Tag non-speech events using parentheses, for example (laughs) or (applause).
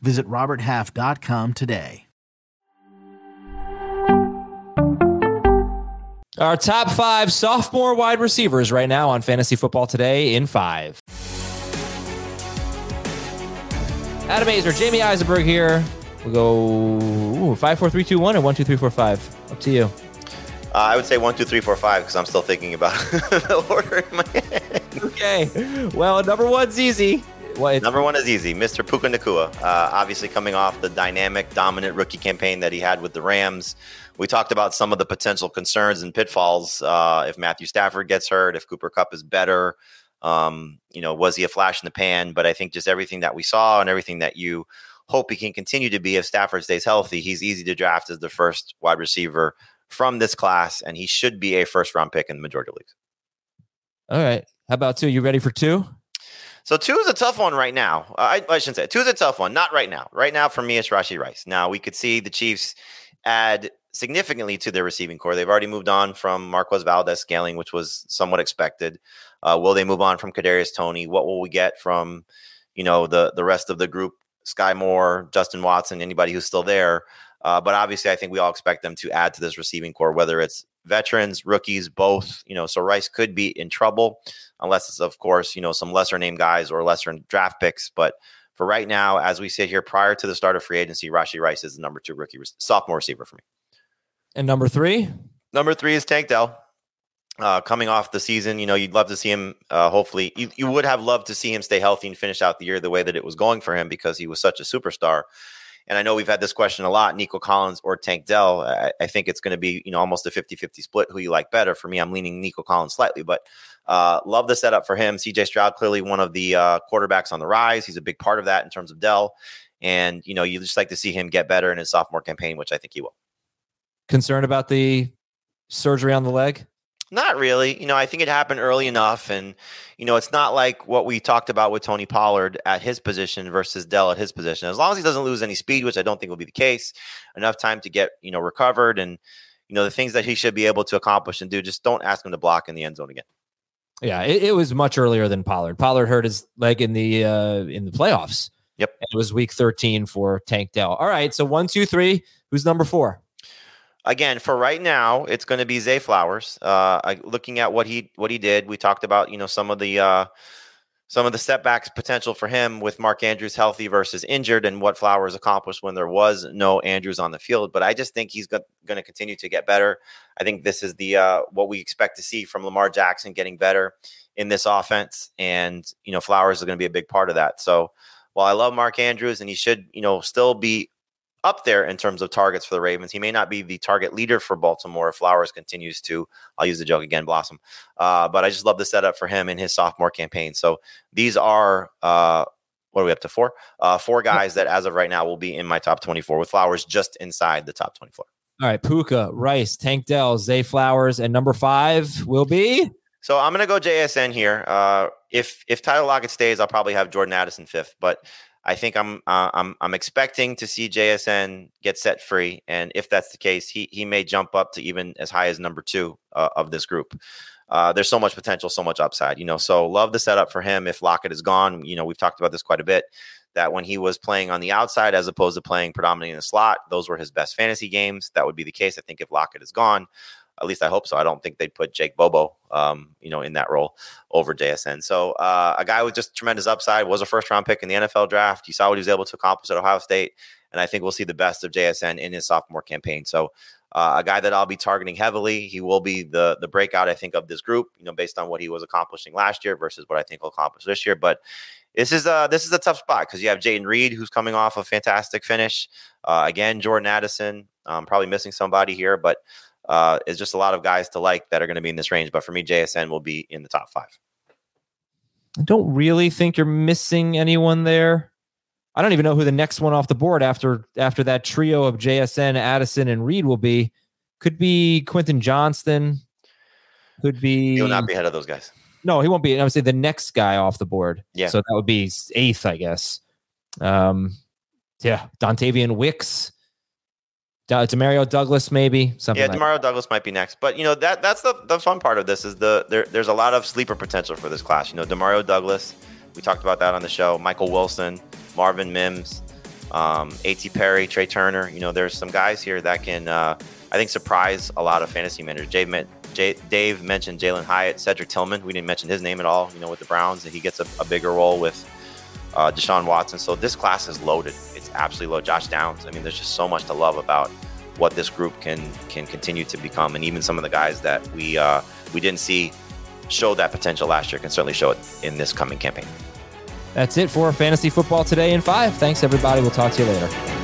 Visit RobertHalf.com today. Our top five sophomore wide receivers right now on Fantasy Football Today in five. Adam Aizer, Jamey Eisenberg here. We'll go ooh, five, four, three, two, one, or one, two, three, four, five. Up to you. Uh, I would say one, two, three, four, five because I'm still thinking about (laughs) the order in my head. Okay. Well, number one's easy. Well, number one is easy. Mr. Puka Nacua, uh, obviously coming off the dynamic, dominant rookie campaign that he had with the Rams. We talked about some of the potential concerns and pitfalls uh, if Matthew Stafford gets hurt, if Cooper Kupp is better. Um, you know, was he a flash in the pan? But I think just everything that we saw and everything that you hope he can continue to be if Stafford stays healthy, he's easy to draft as the first wide receiver from this class, and he should be a first round pick in the majority of leagues. All right. How about two? You ready for two? So two is a tough one right now. I, I shouldn't say two is a tough one. Not right now. Right now, for me, it's Rashee Rice. Now we could see the Chiefs add significantly to their receiving corps. They've already moved on from Marquez Valdes-Scantling, which was somewhat expected. Uh, will they move on from Kadarius Toney? What will we get from, you know, the the rest of the group? Skyy Moore, Justin Watson, anybody who's still there. Uh, but obviously, I think we all expect them to add to this receiving corps, whether it's veterans, rookies, both. You know, so Rice could be in trouble unless it's, of course, you know, some lesser name guys or lesser draft picks. But for right now, as we sit here prior to the start of free agency, Rashee Rice is the number two rookie sophomore receiver for me. And number three? Number three is Tank Dell. Uh, coming off the season, you know, you'd love to see him. Uh, hopefully, you, you would have loved to see him stay healthy and finish out the year the way that it was going for him because he was such a superstar. And I know we've had this question a lot Nico Collins or Tank Dell. I, I think it's going to be, you know, almost a 50 50 split who you like better. For me, I'm leaning Nico Collins slightly, but uh, love the setup for him. CJ Stroud, clearly one of the uh, quarterbacks on the rise. He's a big part of that in terms of Dell. And, you know, you just like to see him get better in his sophomore campaign, which I think he will concerned about the surgery on the leg? Not really. You know, I think it happened early enough. And, you know, it's not like what we talked about with Tony Pollard at his position versus Dell at his position. As long as he doesn't lose any speed, which I don't think will be the case, enough time to get, you know, recovered and, you know, the things that he should be able to accomplish and do, just don't ask him to block in the end zone again. Yeah, it, it was much earlier than Pollard. Pollard hurt his leg in the uh in the playoffs. Yep. And it was week 13 for Tank Dell. All right. So one, two, three. Who's number four? Again, for right now, it's going to be Zay Flowers. Uh, looking at what he what he did, we talked about you know some of the uh, some of the setbacks potential for him with Mark Andrews healthy versus injured, and what Flowers accomplished when there was no Andrews on the field. But I just think he's going to continue to get better. I think this is the uh, what we expect to see from Lamar Jackson getting better in this offense, and you know Flowers is going to be a big part of that. So. While I love Mark Andrews and he should, you know, still be up there in terms of targets for the Ravens. He may not be the target leader for Baltimore if Flowers continues to, I'll use the joke again, blossom. Uh, but I just love the setup for him in his sophomore campaign. So these are, uh, what are we up to? Four? Uh, four guys that as of right now will be in my top 24 with Flowers just inside the top 24. All right. Puka, Rice, Tank Dell, Zay Flowers, and number five will be. So I'm going to go JSN here. Uh, if if Tyler Lockett stays, I'll probably have Jordan Addison fifth. But I think I'm uh, I'm I'm expecting to see JSN get set free, and if that's the case, he he may jump up to even as high as number two uh, of this group. Uh, there's so much potential, so much upside, you know. So love the setup for him. If Lockett is gone, you know, we've talked about this quite a bit. That when he was playing on the outside as opposed to playing predominantly in the slot, those were his best fantasy games. That would be the case. I think if Lockett is gone, at least I hope so. I don't think they'd put Jake Bobo, um, you know, in that role over JSN. So uh, a guy with just tremendous upside was a first round pick in the NFL draft. You saw what he was able to accomplish at Ohio State, and I think we'll see the best of JSN in his sophomore campaign. So uh, a guy that I'll be targeting heavily. He will be the the breakout, I think, of this group. You know, based on what he was accomplishing last year versus what I think he'll accomplish this year. But this is a this is a tough spot because you have Jayden Reed, who's coming off a fantastic finish. Uh, again, Jordan Addison, um, probably missing somebody here, but uh, is just a lot of guys to like that are going to be in this range. But for me, JSN will be in the top five. I don't really think you're missing anyone there. I don't even know who the next one off the board after after that trio of JSN, Addison, and Reed will be. Could be Quentin Johnston. Could be. He'll not be ahead of those guys. No, he won't be. I would say the next guy off the board. Yeah. So that would be eighth, I guess. Um, yeah, Dontayvion Wicks, Demario Douglas, maybe something. Yeah, like Demario Douglas might be next, but you know that that's the the fun part of this is the there, there's a lot of sleeper potential for this class. You know, Demario Douglas, we talked about that on the show. Michael Wilson, Marvin Mims, um, A.T. Perry, Trey Turner. You know, there's some guys here that can uh, I think surprise a lot of fantasy managers. Dave, J- Dave mentioned Jalin Hyatt, Cedric Tillman. We didn't mention his name at all. You know, with the Browns, and he gets a, a bigger role with uh, Deshaun Watson. So this class is loaded. It's absolutely loaded. Josh Downs. I mean, there's just so much to love about what this group can can continue to become, and even some of the guys that we uh, we didn't see show that potential last year can certainly show it in this coming campaign. That's it for fantasy football today in five. Thanks, everybody. We'll talk to you later.